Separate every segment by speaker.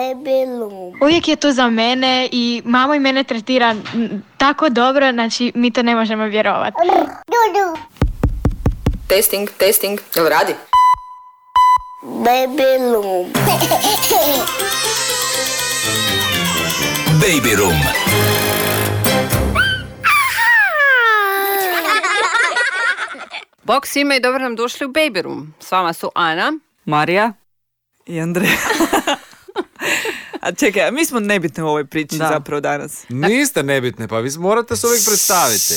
Speaker 1: Baby Loom.
Speaker 2: Uvijek je tu za mene i mama i mene tretira tako dobro, znači mi to ne možemo vjerovati.
Speaker 1: Dudu.
Speaker 3: Testing, testing, jel radi?
Speaker 1: Baby Loom.
Speaker 4: Baby Room.
Speaker 5: Bog svima i dobro nam došli u Baby Room. S vama su Ana.
Speaker 6: Marija i Andreja. A čekaj, a mi smo nebitni u ovoj priči
Speaker 5: Da.
Speaker 6: zapravo danas.
Speaker 7: Niste nebitne, pa vi morate se uvijek predstaviti.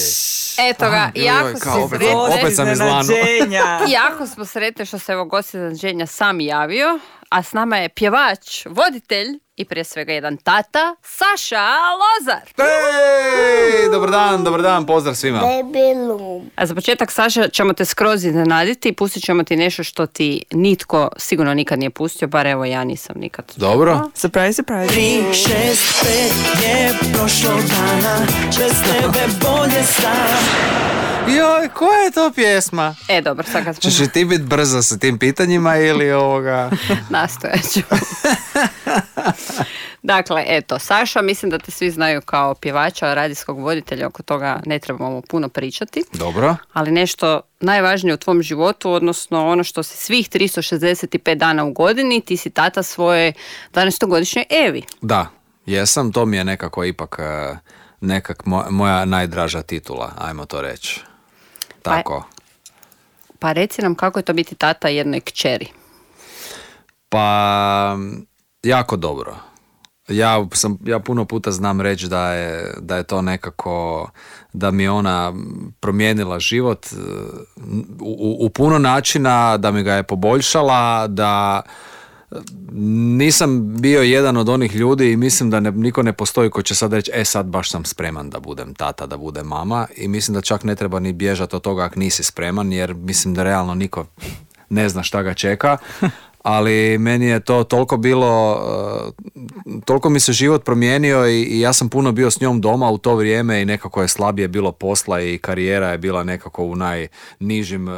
Speaker 5: Eto ga,
Speaker 7: joj,
Speaker 5: jako
Speaker 7: kao
Speaker 5: si
Speaker 7: opet- opet sam izlanu.
Speaker 6: iznenađenja.
Speaker 5: Jako smo sretni što se evo gost iznenađenja sam javio, a s nama je pjevač, voditelj i prije svega jedan tata, Saša Lozar.
Speaker 7: Ej, dobar dan, dobar dan, pozdrav svima.
Speaker 1: Baby Loom.
Speaker 5: A za početak, Saša, ćemo te skroz iznenaditi i pustit ćemo ti nešto što ti nitko sigurno nikad nije pustio, bar evo ja nisam nikad.
Speaker 7: Dobro.
Speaker 6: Surprise, surprise.
Speaker 8: Tri, šest, pet je prošlo dana Bez tebe bolje sam
Speaker 7: Joj, koja je to pjesma?
Speaker 5: E, dobro, sad kad smo
Speaker 7: Češ i ti bit brzo sa tim pitanjima ili ovoga?
Speaker 5: nastojat ću. dakle, eto, Saša, mislim da te svi znaju kao pjevača, radijskog voditelja, oko toga ne trebamo puno pričati.
Speaker 7: Dobro.
Speaker 5: ali nešto najvažnije u tvom životu, odnosno ono što si svih 365 dana u godini, ti si tata svoje 12-godišnje Evi.
Speaker 7: Da, jesam, to mi je nekako ipak eh, nekak mo- moja najdraža titula, ajmo to reći. Tako.
Speaker 5: Pa reci nam kako je to biti tata jednoj kćeri.
Speaker 7: Pa, jako dobro. Ja, sam, ja puno puta znam reći da je, da je to nekako, da mi je ona promijenila život e, u, u puno načina, da mi ga je poboljšala, da nisam bio jedan od onih ljudi i mislim da ne, niko ne postoji ko će sad reći, e sad baš sam spreman da budem tata, da budem mama i mislim da čak ne treba ni bježati od toga ako nisi spreman jer mislim da realno niko ne zna šta ga čeka. Ali meni je to toliko bilo, uh, toliko mi se život promijenio i, i ja sam puno bio s njom doma u to vrijeme i nekako je slabije bilo posla i karijera je bila nekako u najnižim uh,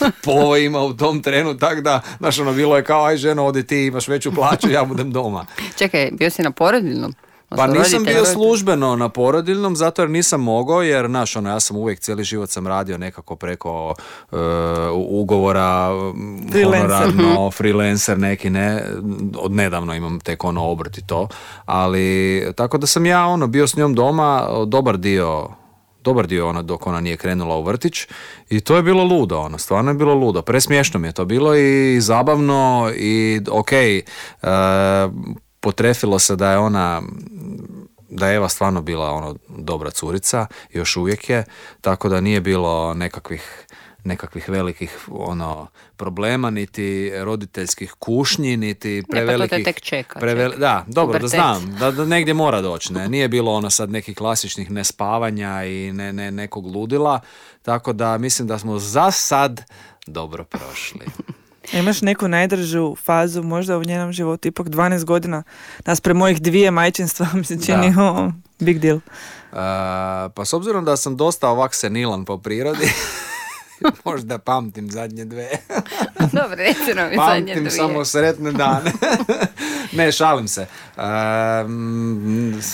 Speaker 7: povojima u tom trenu, tako da, znaš, ono, bilo je kao, aj ženo, odi ti, imaš veću plaću, ja budem doma.
Speaker 5: Čekaj, bio si na porodiljnom?
Speaker 7: Pa nisam bio službeno na porodiljnom, zato jer nisam mogao, jer, znaš, ono, ja sam uvijek cijeli život sam radio nekako preko e, ugovora. Honorarno, freelancer neki, ne, od nedavno imam tek ono obrt i to, ali tako da sam ja, ono, bio s njom doma, dobar dio dobar dio ona dok ona nije krenula u vrtić i to je bilo ludo, ono, stvarno je bilo ludo. Presmiješno mi je to bilo i zabavno i ok, e, potrefilo se da je ona da je Eva stvarno bila ono dobra curica, još uvijek je, tako da nije bilo nekakvih nekakvih velikih ono problema, niti roditeljskih kušnji, niti
Speaker 5: pa to te
Speaker 7: prevelikih...
Speaker 5: tek čeka,
Speaker 7: prevel-. Da, dobro, da
Speaker 5: Pubertet.
Speaker 7: znam, da, da negdje mora doći, ne, nije bilo ono sad nekih klasičnih nespavanja i ne, ne, nekog ludila, tako da mislim da smo za sad dobro prošli.
Speaker 6: Imaš neku najdražu fazu možda u njenom životu, ipak 12 godina, nas pre mojih dvije majčinstva mi se čini
Speaker 7: Da.
Speaker 6: o, big deal.
Speaker 7: Uh, pa s obzirom da sam dosta ovak senilan po prirodi, možda pamtim zadnje dve.
Speaker 5: Dobro, reci nam zadnje
Speaker 7: Pamtim
Speaker 5: dvije.
Speaker 7: samo sretne dane. ne, šalim se.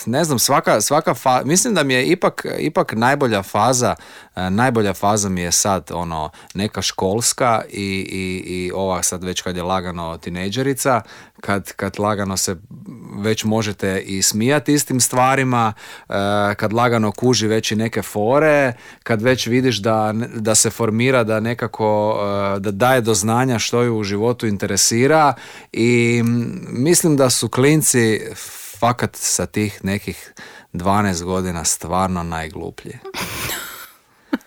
Speaker 7: Ne znam, svaka, svaka fa- mislim da mi je ipak, ipak najbolja faza, e, najbolja faza mi je sad ono neka školska i, i, i ova sad već kad je lagano tinejdžerica, kad, kad lagano se već možete i smijati istim stvarima, e, kad lagano kuži već i neke fore, kad već vidiš da, da se formira, da nekako e, da daje do znanja što ju u životu interesira i mislim da su klinci fakat sa tih nekih 12 godina stvarno najgluplji.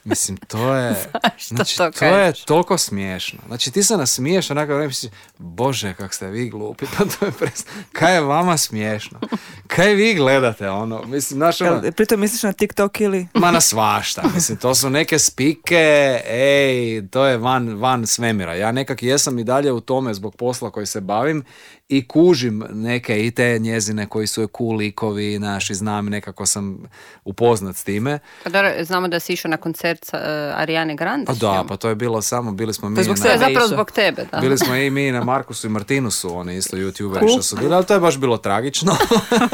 Speaker 7: Mislim, to je... Znači,
Speaker 5: to
Speaker 7: to je toliko smiješno. Znači, ti se nasmiješ, onako ne misliš, bože, kak ste vi glupi, pa to je pres... Kaj je vama smiješno? Kaj vi gledate, ono? Mislim, znaš, ono...
Speaker 6: Pritom misliš na TikTok ili...
Speaker 7: Ma na svašta, mislim, to su neke spike, ej, to je van, van svemira. Ja nekak jesam i dalje u tome zbog posla koji se bavim i kužim neke i te njezine koji su joj cool likovi, naši znam, nekako sam upoznat s time.
Speaker 5: Pa dobro, znamo da si išao na koncert sa, eh, Ariane Grande.
Speaker 7: Pa da, pa to je bilo samo, bili smo mi
Speaker 6: je zbog
Speaker 7: na-
Speaker 5: To je
Speaker 6: sebe
Speaker 5: zapravo zbog tebe, da.
Speaker 7: Bili smo i mi na Markusu i Martinusu, oni isto youtuberi što su bili, ali to je baš bilo tragično.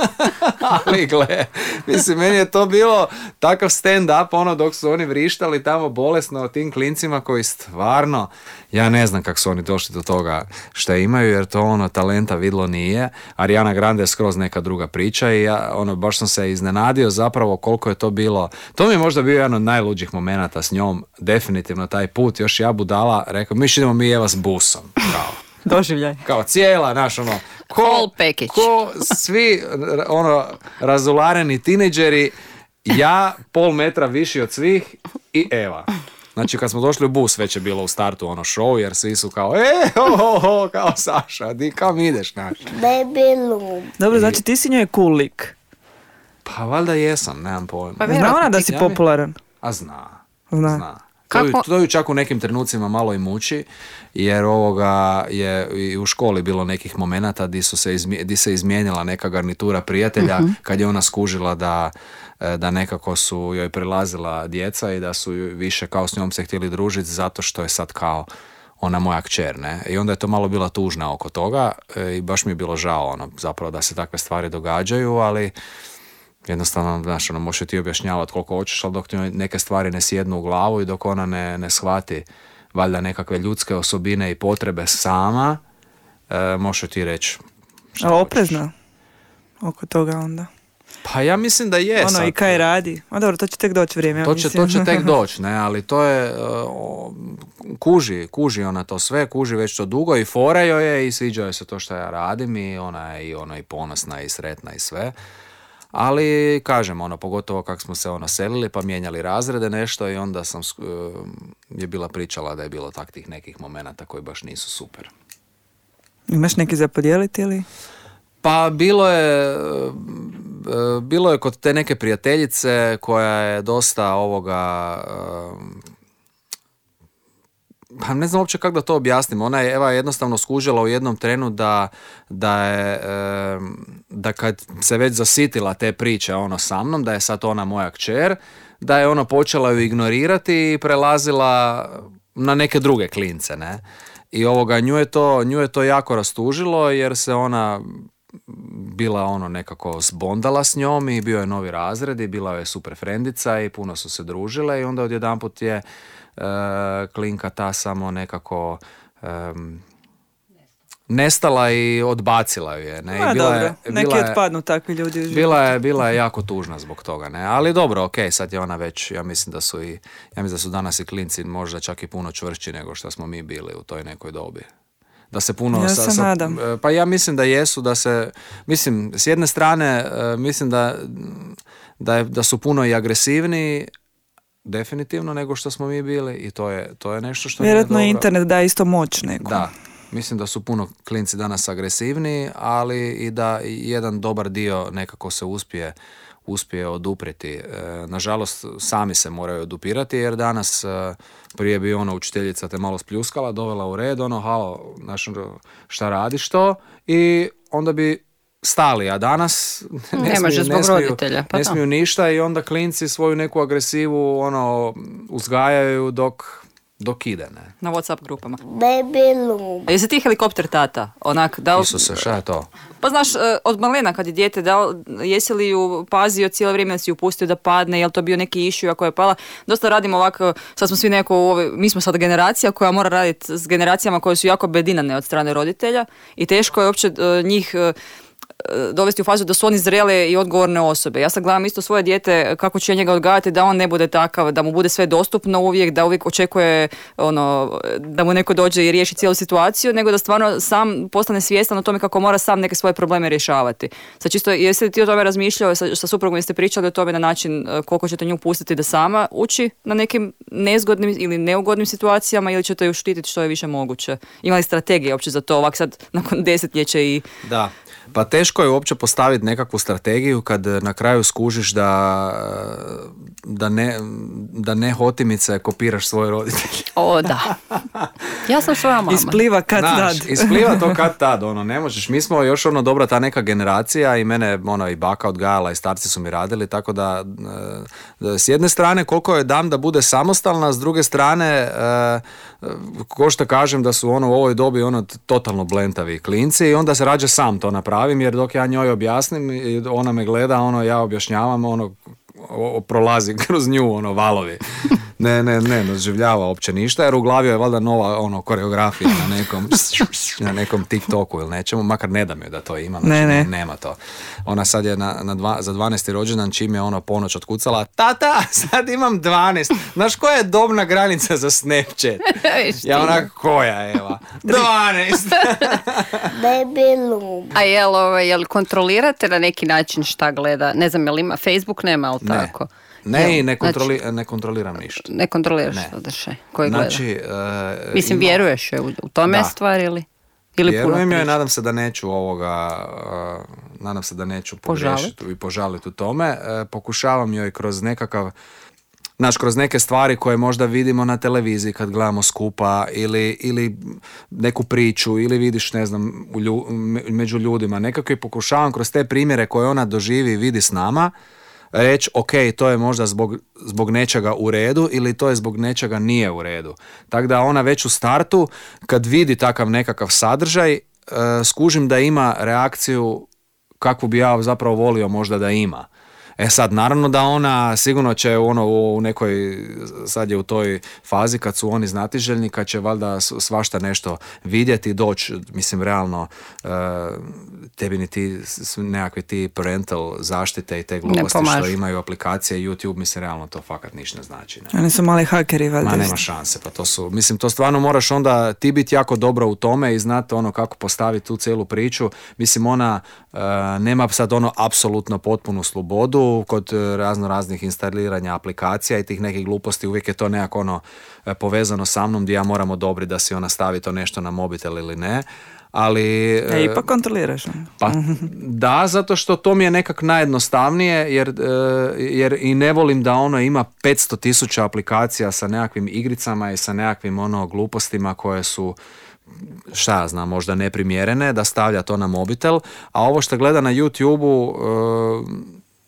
Speaker 7: ali gle, mislim, meni je to bilo takav stand-up, ono dok su oni vrištali tamo bolesno o tim klincima koji stvarno, ja ne znam kako su oni došli do toga što imaju, jer to ono talenta vidlo nije. Ariana Grande je skroz neka druga priča i ja ono baš sam se iznenadio zapravo koliko je to bilo. To mi je možda bio jedan od najluđih momenata s njom, definitivno taj put, još ja budala, rekao, mi idemo mi Eva s busom, kao
Speaker 6: Doživljaj.
Speaker 7: kao cijela, naš ono, ko, ko svi ono razulareni tineđeri, ja pol metra viši od svih i Eva. Znači kad smo došli u bus već je bilo u startu ono show jer svi su kao e, ho, ho, ho, kao Saša, di kam ideš naš?
Speaker 1: Baby loom.
Speaker 6: Dobro, znači ti si njoj cool lik.
Speaker 7: Pa valjda jesam, nemam pojma.
Speaker 5: Pa
Speaker 6: Zna ona da si popularan.
Speaker 7: A zna.
Speaker 6: Zna.
Speaker 7: Zna. To, ju,
Speaker 5: Kako-
Speaker 7: to ju čak u nekim trenucima malo i muči, jer ovoga je i u školi bilo nekih momenata di, su se, izmi- di se izmijenila neka garnitura prijatelja kad je ona skužila da, da nekako su joj prilazila djeca i da su više kao s njom se htjeli družiti zato što je sad kao ona moja kćer, ne? I onda je to malo bila tužna oko toga e, i baš mi je bilo žao ono, zapravo da se takve stvari događaju, ali jednostavno, znaš, ono, možeš ti objašnjavati koliko hoćeš, ali dok njoj neke stvari ne sjednu u glavu i dok ona ne, ne shvati valjda nekakve ljudske osobine i potrebe sama, e, možeš ti reći šta
Speaker 6: A
Speaker 7: hoćeš.
Speaker 6: oprezna oko toga onda.
Speaker 7: Pa ja mislim da je
Speaker 6: ono
Speaker 7: sad.
Speaker 6: i kaj radi. A dobro, to će tek doći vrijeme. ja
Speaker 7: To će, to će tek doći, ne, ali to je, e, o, kuži, kuži ona to sve, kuži već to dugo i fora joj je i sviđa joj se to što ja radim i ona je i ono i ponosna i sretna i sve. Ali, kažem, ono, pogotovo kako smo se ono selili pa mijenjali razrede nešto i onda sam, e, je bila pričala da je bilo takvih nekih momenata koji baš nisu super.
Speaker 6: Imaš neki za podijeliti ili?
Speaker 7: Pa bilo je, e, bilo je kod te neke prijateljice koja je dosta ovoga, e, pa ne znam uopće kako da to objasnim. Ona je Eva jednostavno skužila u jednom trenu da, da je, e, da kad se već zasitila te priče ono sa mnom, da je sad ona moja kćer, da je ona počela ju ignorirati i prelazila na neke druge klince, ne? I ovoga, nju je to, nju je to jako rastužilo jer se ona bila ono nekako zbondala s njom i bio je novi razred i bila je super frendica i puno su se družile i onda odjedanput je e, klinka ta samo nekako em, nestala i odbacila ju je. Ne? I bila
Speaker 6: dobro,
Speaker 7: je,
Speaker 6: neki
Speaker 7: bila je-
Speaker 6: otpadnu takvi ljudi u
Speaker 7: bila je, bila je jako tužna zbog toga, ne? Ali dobro, ok, sad je ona već, ja mislim da su i, ja mislim da su danas i klinci možda čak i puno čvršći nego što smo mi bili u toj nekoj dobi. Da se puno...
Speaker 6: Ja se nadam.
Speaker 7: e, Pa ja mislim da jesu, da se, mislim, s jedne strane, e, mislim da, da, je, da su puno i agresivniji, definitivno, nego što smo mi bili i to je, to je nešto što
Speaker 6: Vjerojatno
Speaker 7: dobro.
Speaker 6: internet da isto moć neku.
Speaker 7: Da, mislim da su puno klinci danas agresivniji, ali i da jedan dobar dio nekako se uspije uspije oduprijeti. E, nažalost, sami se moraju odupirati jer danas e, prije bi ona učiteljica te malo spljuskala, dovela u red, ono, halo, znaš, ono, šta radiš to? I onda bi stali, a danas ne,
Speaker 5: Ne može
Speaker 7: smiju,
Speaker 5: zbog
Speaker 7: ne smiju,
Speaker 5: roditelja, pa
Speaker 7: ne smiju ništa i onda klinci svoju neku agresivu ono, uzgajaju dok, dok ide, ne.
Speaker 4: Na Whatsapp grupama.
Speaker 1: Baby loom.
Speaker 4: Jesi ti helikopter tata? Onak, da li-
Speaker 7: Isuse, šta je to?
Speaker 4: Pa znaš, e, od malena kad je dijete, da li- jesi li ju pazio cijelo vrijeme da si ju pustio da padne, je li to bio neki issue ako je pala? Dosta radimo ovako, sad smo svi neko, u ovoj- mi smo sad generacija koja mora raditi s generacijama koje su jako bedinane od strane roditelja i teško je uopće e, njih e, e, dovesti u fazu da su oni zrele i odgovorne osobe. Ja sad gledam isto svoje dijete kako će njega odgajati da on ne bude takav, da mu bude sve dostupno uvijek, da uvijek očekuje ono, da mu neko dođe i riješi cijelu situaciju, nego da stvarno sam postane svjestan o tome kako mora sam neke svoje probleme rješavati. Sad čisto, jesi li ti o tome razmišljao, sa, sa suprugom jeste pričali o tome na način e, koliko ćete nju pustiti da sama uči na nekim nezgodnim ili neugodnim situacijama ili ćete ju štititi što je više moguće? Ima li strategije uopće za to ovak sad nakon desetljeća i
Speaker 7: Da. Pa teško je uopće postaviti nekakvu strategiju kad eh, na kraju skužiš da, eh, da, ne, da ne hotimice kopiraš svoje roditelje.
Speaker 5: O, da. Ja sam svoja mama.
Speaker 6: Ispliva kad
Speaker 7: Znaš,
Speaker 6: tad.
Speaker 7: ispliva to kad tad, ono, ne možeš. Mi smo još ono dobra ta neka generacija i mene ono i baka odgajala i starci su mi radili, tako da e, s jedne strane koliko je dam da bude samostalna, s druge strane ko što kažem da su ono u ovoj dobi ono totalno blentavi klinci i onda se rađe sam to napravim jer dok ja njoj objasnim ona me gleda, ono ja objašnjavam, ono o- o- prolazi kroz nju ono valovi. Ne, ne, ne, ne doživljava uopće ništa, jer u glavi je valjda nova ono koreografija na nekom na nekom TikToku ili nečemu, makar ne da mi da to ima, znači,
Speaker 6: Ne, ne.
Speaker 7: nema to. Ona sad je na, na dva, za 12. rođendan čim je ono ponoć otkucala, tata, sad imam 12. Znaš koja je dobna granica za Snapchat? Ja
Speaker 5: ti.
Speaker 7: onak, koja Eva? 12!
Speaker 1: Debelum.
Speaker 5: A jel, ovaj, jel kontrolirate na neki način šta gleda? Ne znam, jel ima Facebook, nema, ali
Speaker 7: Ne.
Speaker 5: tako?
Speaker 7: Ne,
Speaker 5: Jel,
Speaker 7: i ne,
Speaker 5: znači,
Speaker 7: kontroli, ne kontroliram ništa.
Speaker 5: ne kontroliraš
Speaker 7: Ne.
Speaker 5: sadržaj koji gleda?
Speaker 7: Znači, e,
Speaker 5: Mislim,
Speaker 7: ima-
Speaker 5: vjeruješ joj u, u tome
Speaker 7: Da.
Speaker 5: stvar ili? Ili
Speaker 7: Vjerujem joj, nadam se da neću ovoga, uh, nadam se da neću pogriješiti i požaliti u tome. E, pokušavam joj kroz nekakav, znaš, kroz neke stvari koje možda vidimo na televiziji kad gledamo skupa ili, ili neku priču ili vidiš, ne znam, u lju- me- među ljudima. Nekako i pokušavam kroz te primjere koje ona doživi i vidi s nama, reći, ok, to je možda zbog, zbog nečega u redu ili to je zbog nečega nije u redu. Tako da ona već u startu, kad vidi takav nekakav sadržaj, e, skužim da ima reakciju kakvu bi ja zapravo volio možda da ima. E sad, naravno da ona sigurno će ono u nekoj, sad je u toj fazi kad su oni znatiželjni, kad će valjda svašta nešto vidjeti doći, mislim, realno e, tebi ni ti nekakve ti parental zaštite i te gluposti što imaju aplikacije YouTube, mislim, realno to fakat ništa ne znači. Ne?
Speaker 6: Oni su mali hakeri, valjda.
Speaker 7: Ma nema šanse, pa to su, mislim, to stvarno moraš onda ti biti jako dobro u tome i znati ono kako postaviti tu cijelu priču. Mislim, ona e, nema sad ono apsolutno potpunu slobodu kod e, razno raznih instaliranja aplikacija i tih nekih gluposti, uvijek je to nekako ono e, povezano sa mnom gdje ja moram odobriti da si ona stavi to nešto na mobitel ili ne. Ali...
Speaker 6: E,
Speaker 7: e,
Speaker 6: ipak kontroliraš.
Speaker 7: pa da, zato što to mi je nekak najjednostavnije jer, jer i ne volim da ono ima 500 tisuća aplikacija sa nekakvim igricama i sa nekakvim ono glupostima koje su šta ja znam, možda neprimjerene, da stavlja to na mobitel, a ovo što gleda na YouTube-u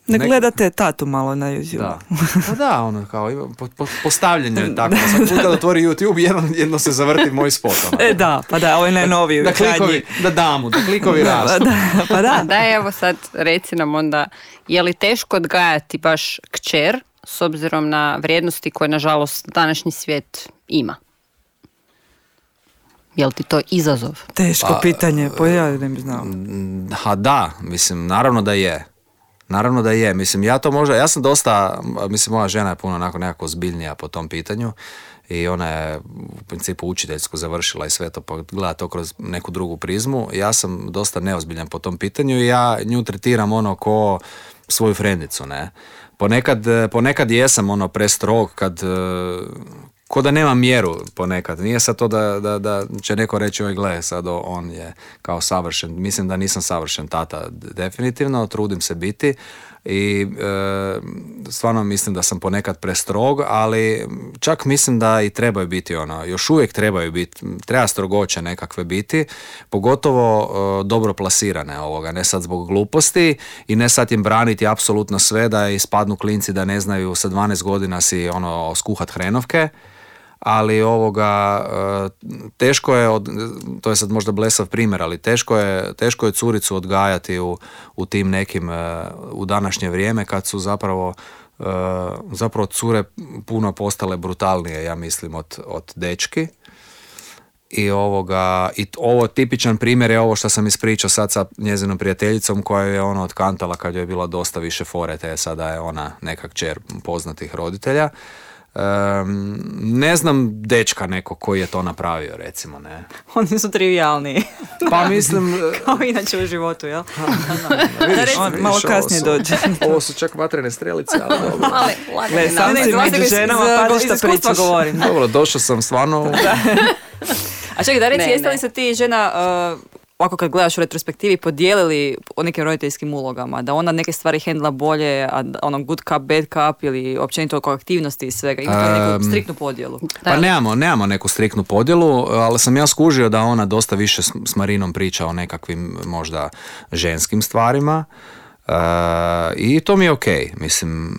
Speaker 6: Ne
Speaker 7: nek-
Speaker 6: gledate tatu malo na YouTube.
Speaker 7: da. Pa da, ono kao ima, po, po, postavljanje je tako. da put kad otvori YouTube, jedno, jedno se zavrti moj spot. ono.
Speaker 6: E da, pa da, ovo je najnoviji.
Speaker 7: Da klikovi, da damu, da klikovi rastu.
Speaker 6: Da, pa da.
Speaker 5: daj evo sad reci nam onda, je li teško odgajati baš kćer s obzirom na vrijednosti koje nažalost današnji svijet ima? Je li ti to izazov?
Speaker 6: Teško pitanje, pa ja ne bi znao.
Speaker 7: Ha da, mislim, naravno da je. Naravno da je. Mislim, ja to možda, ja sam dosta, mislim, moja žena je puno onako nekako zbiljnija po tom pitanju i ona je u principu učiteljsku završila i sve to, pa gleda to kroz neku drugu prizmu. Ja sam dosta neozbiljan po tom pitanju i ja nju tretiram ono ko svoju frendicu, ne. Ponekad, ponekad jesam ono prestrog kad, ko da nema mjeru ponekad. Nije sad to da, da, da će neko reći oj gle, sad on je kao savršen. Mislim da nisam savršen tata definitivno, trudim se biti i e, stvarno mislim da sam ponekad prestrog, ali čak mislim da i trebaju biti ono, još uvijek trebaju biti, treba strogoće nekakve biti, pogotovo e, dobro plasirane ovoga, ne sad zbog gluposti i ne sad im braniti apsolutno sve da ispadnu klinci da ne znaju sa 12 godina si ono skuhat hrenovke, ali ovoga e, teško je od, to je sad možda blesav primjer, ali teško je, teško je curicu odgajati u, u tim nekim e, u današnje vrijeme kad su zapravo e, zapravo cure puno postale brutalnije, ja mislim, od, od dečki. I ovoga, i ovo tipičan primjer je ovo što sam ispričao sad sa njezinom prijateljicom koja je ono otkantala kad joj je bila dosta više fore, te sada je ona neka kćer poznatih roditelja. Em, ne znam dečka neko koji je to napravio, recimo, ne.
Speaker 4: Oni su trivialni.
Speaker 7: Pa mislim,
Speaker 4: Kao inače u životu, jel?
Speaker 7: vidiš,
Speaker 6: On
Speaker 7: vidiš,
Speaker 6: malo
Speaker 7: ovo
Speaker 6: kasnije
Speaker 7: su-
Speaker 6: dođe.
Speaker 7: Ovo su čak vatrene strelice, ali dobro.
Speaker 5: Ali,
Speaker 6: Gle, sam
Speaker 4: Ne,
Speaker 6: si
Speaker 4: ne,
Speaker 6: među ženama, pazi
Speaker 4: iz
Speaker 6: šta pričaš.
Speaker 4: govorim.
Speaker 7: Dobro, došao sam stvarno u-
Speaker 4: A čekaj, da reci, jeste li se ti žena uh, ovako kad gledaš u retrospektivi podijelili o nekim roditeljskim ulogama, da ona neke stvari hendla bolje, a da- ono good cup, bad cup ili općenito oko aktivnosti i svega, imate li neku
Speaker 7: Em,
Speaker 4: striktnu podjelu.
Speaker 7: Pa nemamo, nemamo neku striktnu podjelu, ali sam ja skužio da ona dosta više s, s Marinom priča o nekakvim možda ženskim stvarima E, i to mi je ok, mislim,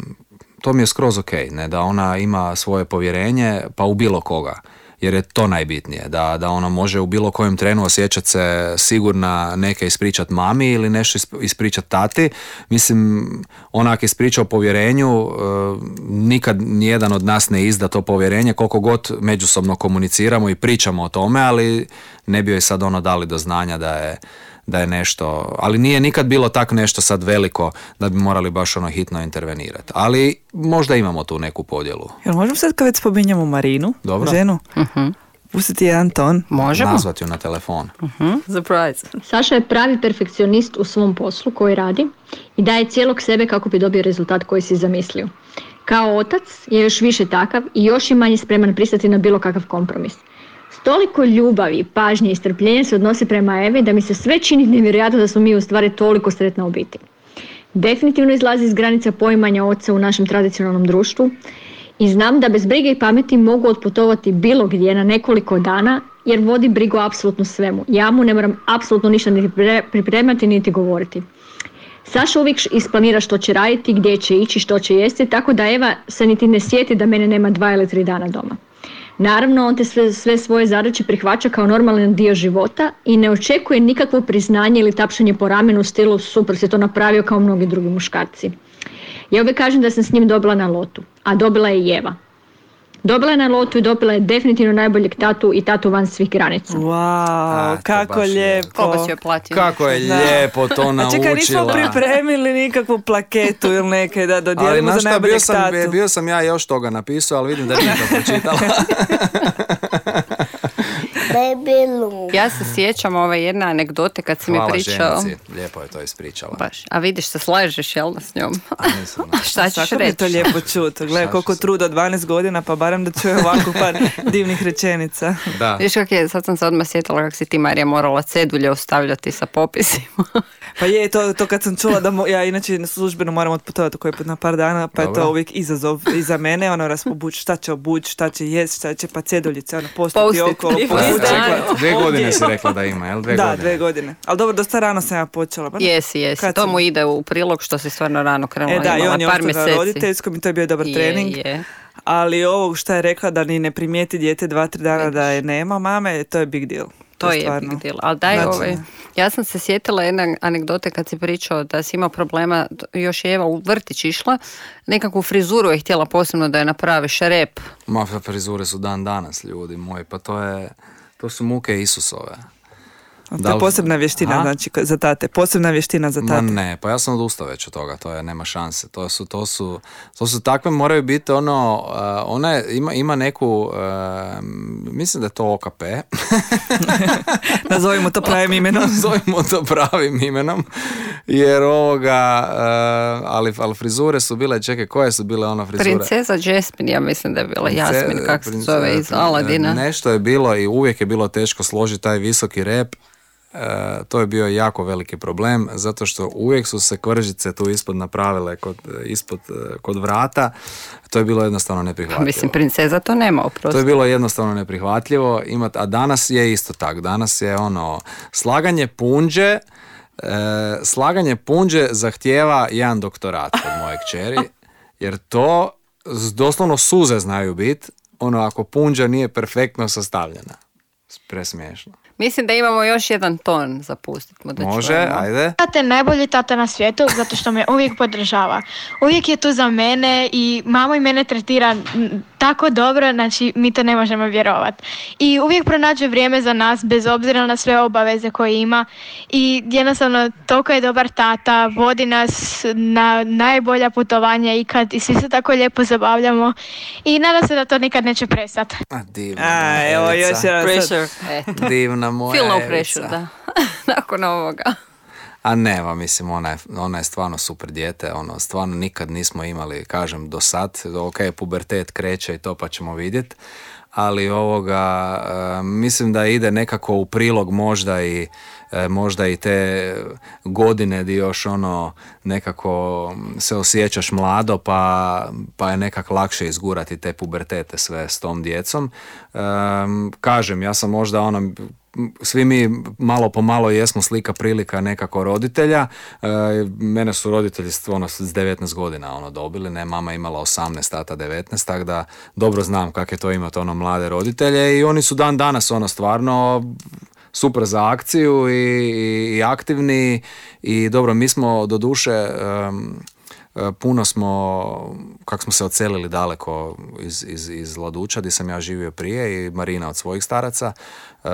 Speaker 7: to mi je skroz ok, ne, da ona ima svoje povjerenje pa u bilo koga. Jer je to najbitnije, da, da ona može u bilo kojem trenu osjećati se sigurna neke ispričat mami ili nešto isp- ispričat tati. Mislim, ona ako ispriča o povjerenju, e, nikad nijedan od nas ne izda to povjerenje koliko god međusobno komuniciramo i pričamo o tome, ali ne bi joj sad ono dali do znanja da je da je nešto, ali nije nikad bilo tak nešto sad veliko da bi morali baš ono hitno intervenirati. Ali možda imamo tu neku podjelu.
Speaker 6: Jel možemo sad kad već spominjemo Marinu,
Speaker 7: Dobro.
Speaker 6: ženu, pustiti jedan ton?
Speaker 5: Možemo?
Speaker 7: Nazvat ju na telefon.
Speaker 4: Surprise.
Speaker 9: Saša je pravi perfekcionist u svom poslu koji radi i daje cijelog sebe kako bi dobio rezultat koji si zamislio. Kao otac je još više takav i još je manje spreman pristati na bilo kakav kompromis. Toliko ljubavi, pažnje i strpljenja se odnosi prema Evi da mi se sve čini nevjerojatno da smo mi u stvari toliko sretna obitelj. Definitivno izlazi iz granica poimanja oca u našem tradicionalnom društvu i znam da bez brige i pameti mogu otputovati bilo gdje na nekoliko dana jer vodi brigu apsolutno svemu. Ja mu ne moram apsolutno ništa niti pre- pripremati niti govoriti. Saša uvijek isplanira što će raditi, gdje će ići, što će jesti, tako da Eva se niti ne sjeti da mene nema dva ili tri dana doma. Naravno, on te sve, sve svoje zadaće prihvaća kao normalan dio života i ne očekuje nikakvo priznanje ili tapšanje po ramenu u stilu super si to napravio kao mnogi drugi muškarci. Ja uvijek kažem da sam s njim dobila na lotu, a dobila je i Eva. Dobila je na lotu i dobila je definitivno najboljeg tatu i tatu van svih granica.
Speaker 6: Wow,
Speaker 7: A,
Speaker 6: kako
Speaker 7: je.
Speaker 6: lijepo.
Speaker 5: Platio?
Speaker 7: Kako je
Speaker 6: Da.
Speaker 7: lijepo to
Speaker 6: A
Speaker 7: naučila.
Speaker 6: čekaj, nismo pripremili nikakvu plaketu ili neke da dodijelimo za
Speaker 7: šta, bio
Speaker 6: najboljeg
Speaker 7: sam,
Speaker 6: tatu.
Speaker 7: bio sam ja još toga napisao, ali vidim da nije to pročitala.
Speaker 1: Loom.
Speaker 5: Ja se sjećam ove jedne anegdote kad si mi
Speaker 7: Hvala
Speaker 5: pričao.
Speaker 7: ženici, lijepo je to ispričala.
Speaker 5: Baš. A vidiš se slažeš jel s njom?
Speaker 7: A, nisam, ne.
Speaker 5: Šta ćeš
Speaker 6: mi je
Speaker 5: reći?
Speaker 6: to lijepo čuti. Gledaj
Speaker 7: Šta
Speaker 6: koliko truda od 12 godina, pa barem da čuje ovako par divnih rečenica.
Speaker 7: Da.
Speaker 5: Viš kak je, sad sam se odmah sjetila kako si ti Marija morala cedulje ostavljati sa popisima.
Speaker 6: Pa je, to, to kad sam čula da mo- ja inače službeno moram otputovati koji put na par dana, pa je
Speaker 7: Dobro.
Speaker 6: to uvijek izazov i za mene, ono raspobući šta će obući, šta će jest, šta će pa ceduljice, ono postati okolo.
Speaker 5: I
Speaker 7: Čekaj, dve godine si rekla da ima, jel? Dve
Speaker 6: da,
Speaker 7: godine.
Speaker 6: dve godine. Ali dobro, dosta rano sam ja počela. Pa,
Speaker 5: Jesi, jesi.
Speaker 6: Kad
Speaker 5: to
Speaker 6: sam-
Speaker 5: mu ide u prilog što si stvarno rano krenula.
Speaker 6: E da, i on je ostao roditeljskom i to je bio dobar
Speaker 5: Je,
Speaker 6: trening.
Speaker 5: je.
Speaker 6: Ali ovo što je rekla da ni ne primijeti dijete dva, tri dana da je nema mame, to je big deal.
Speaker 5: To je
Speaker 6: stvarno.
Speaker 5: big deal. Ali daj
Speaker 6: Znači,
Speaker 5: ovaj, ja sam se sjetila jedne anegdote kad si pričao da si imao problema, još je Eva u vrtić išla, nekakvu frizuru je htjela posebno da je napraviš, rep.
Speaker 7: Ma, frizure su dan danas, ljudi moji, pa to je, to su muke Isusove.
Speaker 6: To
Speaker 7: Da
Speaker 6: je
Speaker 7: li-
Speaker 6: posebna vještina,
Speaker 7: A?
Speaker 6: znači za tate. Posebna vještina za
Speaker 7: Ma
Speaker 6: tate.
Speaker 7: ne, pa ja sam odustao već od toga, to je, nema šanse. To su, to su, to su takve, moraju biti ono, uh, ona je- ima, ima neku, uh, mislim da je to OKP,
Speaker 6: Nazovimo to pravim imenom.
Speaker 7: zovimo to pravim imenom, jer ovoga, uh, ali, ali frizure su bile, čekaj, koje su bile ona frizure?
Speaker 5: Princeza Jasmine, ja mislim da je bila Jasmin, kako se
Speaker 7: Prince-
Speaker 5: zove, iz Aladina.
Speaker 7: Nešto je bilo i uvijek je bilo teško složiti taj visoki rep. To je bio jako veliki problem zato što uvijek su se kvržice tu ispod napravile kod, ispod, e, kod vrata. To je bilo jednostavno neprihvatljivo.
Speaker 5: Mislim, princeza to nema,
Speaker 7: To
Speaker 5: oprosti.
Speaker 7: je bilo jednostavno neprihvatljivo, imat, a danas je isto tak. Danas je ono, slaganje punđe, e, slaganje punđe zahtijeva jedan doktorat od moje kćeri, jer to doslovno suze znaju biti, ono ako punđa nije perfektno sastavljena. Presmiješno.
Speaker 5: Mislim da imamo još jedan ton za pustit mu da
Speaker 7: Može,
Speaker 5: čujemo.
Speaker 7: ajde.
Speaker 2: Tata je najbolji tata na svijetu zato što me uvijek podržava. Uvijek je tu za mene i mama i mene tretira tako dobro, znači mi to ne možemo vjerovati. I uvijek pronađe vrijeme za nas bez obzira na sve obaveze koje ima i jednostavno toliko je dobar tata, vodi nas na najbolja putovanja ikad i svi se tako lijepo zabavljamo i nadam se da to nikad neće prestati.
Speaker 7: A, divna
Speaker 6: A,
Speaker 7: moja
Speaker 6: evo
Speaker 7: Evica.
Speaker 6: još jedan sad.
Speaker 5: Pressure.
Speaker 7: Divna moja
Speaker 5: feel no pressure, da. Nakon ovoga.
Speaker 7: A nema, mislim, ona je, ona je stvarno super dijete, ono, stvarno nikad nismo imali, kažem, do sad, ok, pubertet kreće i to pa ćemo vidjeti, ali ovoga e, mislim da ide nekako u prilog možda i e, možda i te godine di još ono nekako se osjećaš mlado pa, pa je nekak lakše izgurati te pubertete sve s tom djecom. Kažem, ja sam možda ono svi mi malo po malo jesmo slika prilika nekako roditelja. E, mene su roditelji ono, s 19 godina ono dobili, ne, mama imala 18, tata 19, tako da dobro znam kako je to imati ono mlade roditelje i oni su dan danas ono stvarno super za akciju i, i, aktivni i dobro, mi smo do duše E, puno smo, kako smo se ocelili daleko iz, iz, iz Laduća, gdje sam ja živio prije i Marina od svojih staraca, e,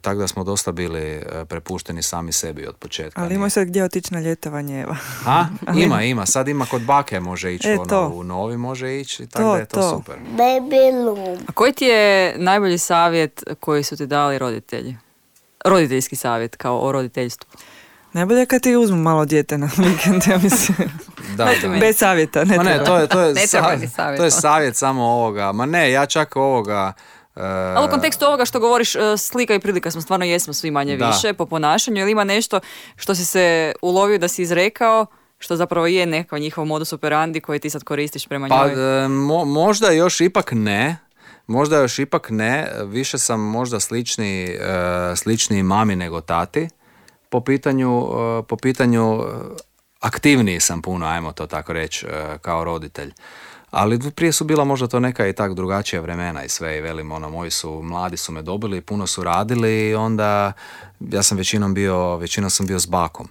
Speaker 7: tako da smo dosta bili e, prepušteni sami sebi od početka.
Speaker 6: Ali ima sad gdje otići na ljetovanje, Eva.
Speaker 7: A? Ima, ima. Sad ima kod bake može ići, ono, u novi može ići, tako da je to, to. super.
Speaker 1: Baby
Speaker 4: A koji ti je najbolji savjet koji su ti dali roditelji? Roditeljski savjet kao o roditeljstvu.
Speaker 6: Najbolje kad ti uzmu malo dijete na vikend, ja mislim. Da, da. Bez savjeta, ne,
Speaker 7: Ma ne to je, to je, savjet, to je savjet samo ovoga. Ma ne, ja čak ovoga... Uh,
Speaker 4: Ali u kontekstu ovoga što govoriš, uh, slika i prilika smo stvarno jesmo svi manje više po ponašanju. Ili ima nešto što si se ulovio da si izrekao, što zapravo je nekakav njihov modus operandi koji ti sad koristiš prema
Speaker 7: pa,
Speaker 4: njoj?
Speaker 7: Uh, možda još ipak ne. Možda još ipak ne. Više sam možda slični, slični mami nego tati po pitanju, e, po pitanju e, aktivniji sam puno, ajmo to tako reći, e, kao roditelj. Ali prije su bila možda to neka i tak drugačija vremena i sve i velim ono moji su mladi su me dobili, puno su radili i onda ja sam većinom bio, većinom sam bio s bakom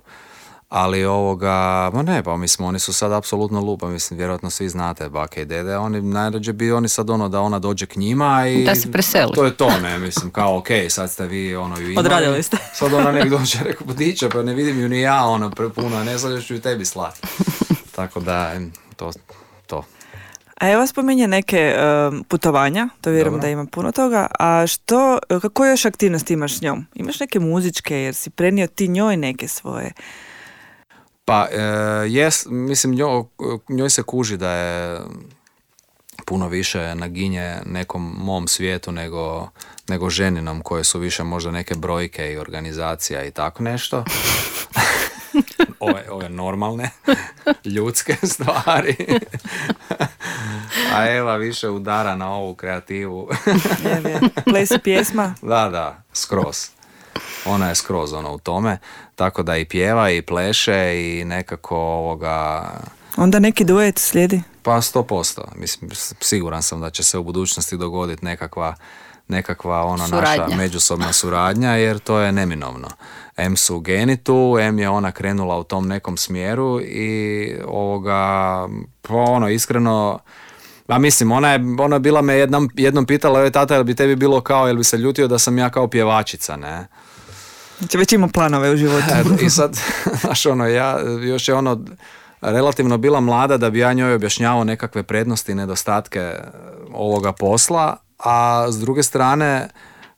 Speaker 7: ali ovoga, ma ne, pa mislim, oni su sad apsolutno lupa, mislim, vjerojatno svi znate bake i dede, oni najrađe bi oni sad ono da ona dođe k njima i...
Speaker 5: Da se preseli.
Speaker 7: To je to, ne, mislim, kao ok, sad ste vi ono ju imali.
Speaker 4: Odradili ste.
Speaker 7: Sad ona nek dođe, rekao, podiće, pa ne vidim ju ni ja, ono, prepuno, ne sad ću ju tebi slati. Tako da, to, to.
Speaker 6: A evo spominje neke putovanja, to vjerujem da ima puno toga, a što, kako još aktivnosti imaš s njom? Imaš neke muzičke, jer si prenio ti njoj neke svoje
Speaker 7: pa, e, jes, mislim, njoj, njoj se kuži da je puno više naginje nekom mom svijetu nego, nego ženinom koje su više možda neke brojke i organizacija i tako nešto. ove, ove normalne, ljudske stvari. A Eva više udara na ovu kreativu.
Speaker 6: je, je. Ples pjesma?
Speaker 7: Da, da, skroz ona je skroz ono u tome, tako da i pjeva i pleše i nekako ovoga...
Speaker 6: Onda neki duet slijedi?
Speaker 7: Pa sto posto, mislim, siguran sam da će se u budućnosti dogoditi nekakva nekakva ono naša međusobna suradnja jer to je neminovno. M su geni tu, M je ona krenula u tom nekom smjeru i ovoga, pa ono iskreno a mislim, ona je, ona bila me jednom, jednom pitala, je tata, jel bi tebi bilo kao, jel bi se ljutio da sam ja kao pjevačica, ne?
Speaker 6: Znači već ima planove u životu.
Speaker 7: I sad, znaš ono, ja, još je ono, relativno bila mlada da bi ja njoj objašnjavao nekakve prednosti i nedostatke ovoga posla, a s druge strane,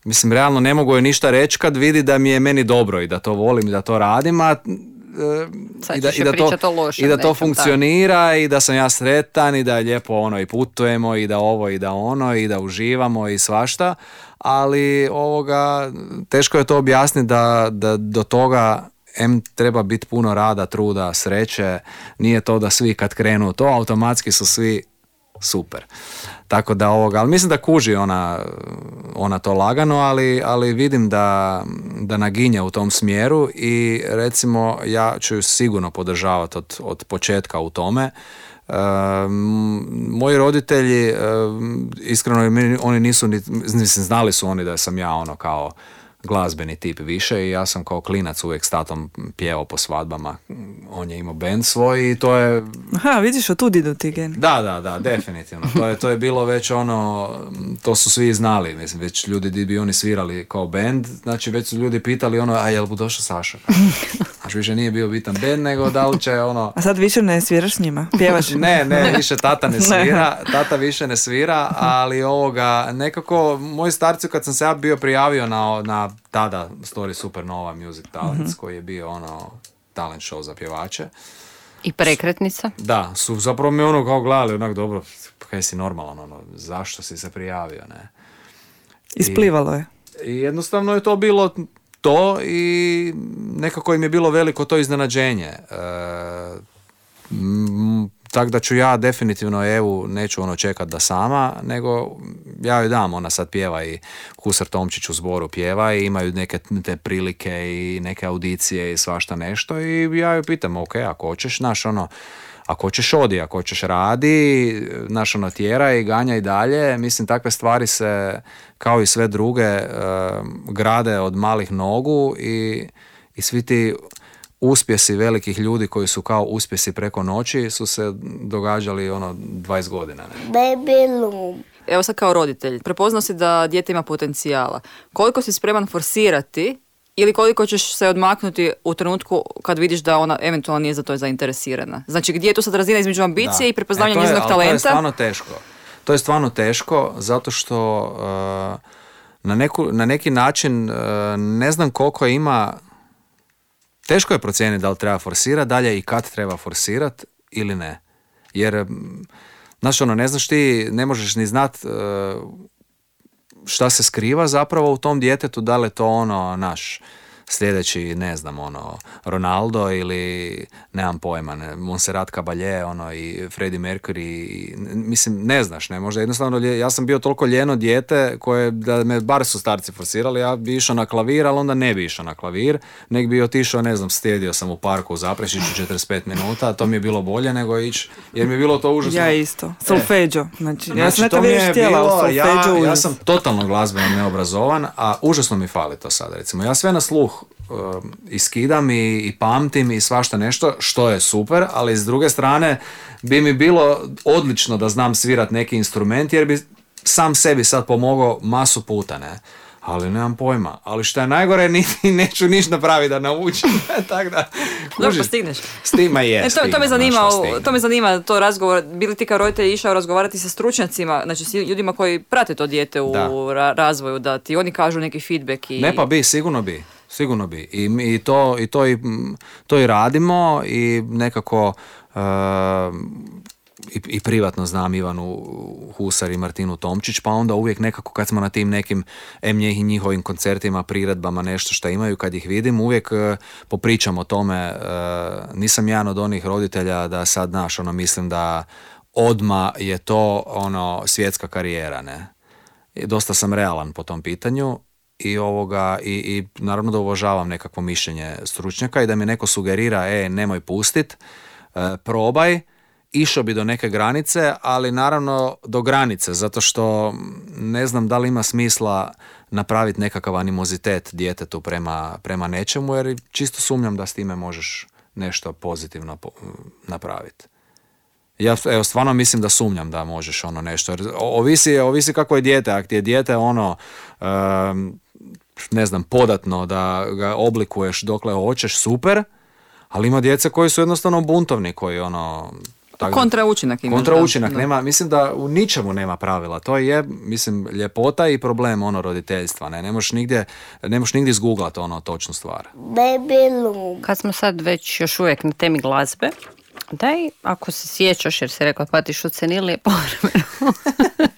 Speaker 7: mislim, realno ne mogu joj ništa reći kad vidi da mi je meni dobro i da to volim i da to radim, a
Speaker 5: i da, i da to,
Speaker 7: i da to funkcionira i da sam ja sretan i da lijepo ono i putujemo i da ovo i da ono i da uživamo i svašta ali ovoga teško je to objasniti da, da do toga M treba biti puno rada, truda, sreće, nije to da svi kad krenu to, automatski su svi super. Tako da ovoga, ali mislim da kuži ona, ona to lagano, ali, ali vidim da, da naginje u tom smjeru i recimo ja ću ju sigurno podržavati od, od početka u tome. E, moji roditelji, e, iskreno, oni nisu, mislim, znali su oni da sam ja ono kao glazbeni tip više i ja sam kao klinac uvijek s tatom pjevao po svadbama. On je imao band svoj i to je...
Speaker 6: Aha, vidiš, od tud idu ti
Speaker 7: Da, da, da, definitivno. To je, to je bilo već ono, to su svi znali, mislim, već ljudi di bi oni svirali kao band, znači već su ljudi pitali ono, a jel bu došao Saša? Znači više nije bio bitan band, nego da li će ono...
Speaker 6: A sad više ne sviraš s njima, pjevaš?
Speaker 7: ne, ne, više tata ne svira, tata više ne svira, ali ovoga, nekako, moji starci kad sam se ja bio prijavio na, na tada Story Supernova Music Talents mm koji je bio ono talent show za pjevače.
Speaker 5: I prekretnica?
Speaker 7: Da, su zapravo mi ono kao gledali onak dobro, kaj si normalan, ono, zašto si se prijavio, ne?
Speaker 6: Isplivalo je.
Speaker 7: I jednostavno je to bilo to i nekako im je bilo veliko to iznenađenje. E, tako da ću ja definitivno Evu neću ono čekat da sama, nego ja joj dam, ona sad pjeva i Husar Tomčić u zboru pjeva i imaju neke te prilike i neke audicije i svašta nešto i ja joj pitam, ok, ako hoćeš, naš ono, ako hoćeš odi, ako hoćeš radi, naš ono tjera i ganja i dalje, mislim takve stvari se kao i sve druge e, grade od malih nogu i, i svi ti uspjesi velikih ljudi koji su kao uspjesi preko noći su se događali ono 20 godina. Ne?
Speaker 1: Baby loom.
Speaker 4: Evo sad kao roditelj, prepoznao si da dijete ima potencijala. Koliko si spreman forsirati ili koliko ćeš se odmaknuti u trenutku kad vidiš da ona eventualno nije za to zainteresirana? Znači gdje je tu sad razina između ambicije
Speaker 7: Da.
Speaker 4: i prepoznavanja
Speaker 7: E, to je-
Speaker 4: njezinog
Speaker 7: ali To je
Speaker 4: talenta?
Speaker 7: stvarno teško. To je stvarno teško zato što uh, na, neku, na neki način uh, ne znam koliko ima teško je procijeniti da li treba forsirati dalje i kad treba forsirati ili ne. Jer, mm, znaš ono, ne znaš ti, ne možeš ni znat uh, šta se skriva zapravo u tom djetetu, da li je to ono naš sljedeći, ne znam, ono, Ronaldo ili, nemam pojma, ne, Monserrat Caballé, ono, i Freddie Mercury, i, mislim, ne znaš, ne, možda jednostavno, ja sam bio toliko ljeno dijete koje, da me bar su starci forsirali, ja bi išao na klavir, ali onda ne bi išao na klavir, nek bi otišao, ne znam, stjedio sam u parku u Zaprešiću 45 minuta, to mi je bilo bolje nego ići, jer mi je bilo to užasno.
Speaker 6: Ja isto. Solfeđo. Znači, ja
Speaker 7: Znači,
Speaker 6: sam
Speaker 7: to
Speaker 6: nekad
Speaker 7: mi je bilo, ja, ja sam totalno glazbeno neobrazovan, a užasno mi fali to sada. Recimo, ja sve na sluh um, iskidam i, i pamtim i svašta nešto, što je super, ali s druge strane bi mi bilo odlično da znam svirat neki instrument, jer bi sam sebi sad pomogao masu puta, ne? Ali nemam pojma. Ali što je najgore, niti neću ništa napraviti da naučim. Tako da,
Speaker 4: Dobro,
Speaker 7: kužiš,
Speaker 4: postigneš.
Speaker 7: S tima je.
Speaker 4: E, to, to me zanima, to me zanima, to razgovor, bili ti kao roditelj išao razgovarati sa stručnjacima, znači s ljudima koji prate to dijete u
Speaker 7: Da.
Speaker 4: ra- razvoju, da ti oni kažu neki feedback i...
Speaker 7: Ne pa bi, sigurno bi. Sigurno bi. I, i, to, i, to, i, to i radimo i nekako e, i, i privatno znam Ivanu Husar i Martinu Tomčić, pa onda uvijek nekako kad smo na tim nekim em njih- njihovim koncertima, priredbama, nešto što imaju, kad ih vidim, uvijek e, popričam o tome. e, nisam jedan od onih roditelja da sad, znaš, ono, mislim da odma je to ono svjetska karijera, ne? I dosta sam realan po tom pitanju i ovoga i, i naravno da uvažavam nekakvo mišljenje stručnjaka i da mi neko sugerira e nemoj pustit, e, probaj, išao bi do neke granice, ali naravno do granice, zato što ne znam da li ima smisla napraviti nekakav animozitet djetetu prema, prema nečemu, jer čisto sumnjam da s time možeš nešto pozitivno po- napraviti. Ja evo stvarno mislim da sumnjam da možeš ono nešto. Ovisi, ovisi kako je dijete. Ako ti je dijete ono ne znam, podatno da ga oblikuješ dokle hoćeš, super, ali ima djece koji su jednostavno buntovni, koji ono... tak-
Speaker 4: Kontra učinak imaš,
Speaker 7: Kontra učinak,
Speaker 4: Da.
Speaker 7: nema, mislim da u ničemu nema pravila. To je, mislim, ljepota i problem ono roditeljstva. Ne, ne možeš nigdje, ne možeš nigdje izgooglat ono točnu stvar.
Speaker 1: Baby.
Speaker 5: Kad smo sad već još uvijek na temi glazbe, daj, ako se sjećaš, jer si rekla patiš od senilije povremeno,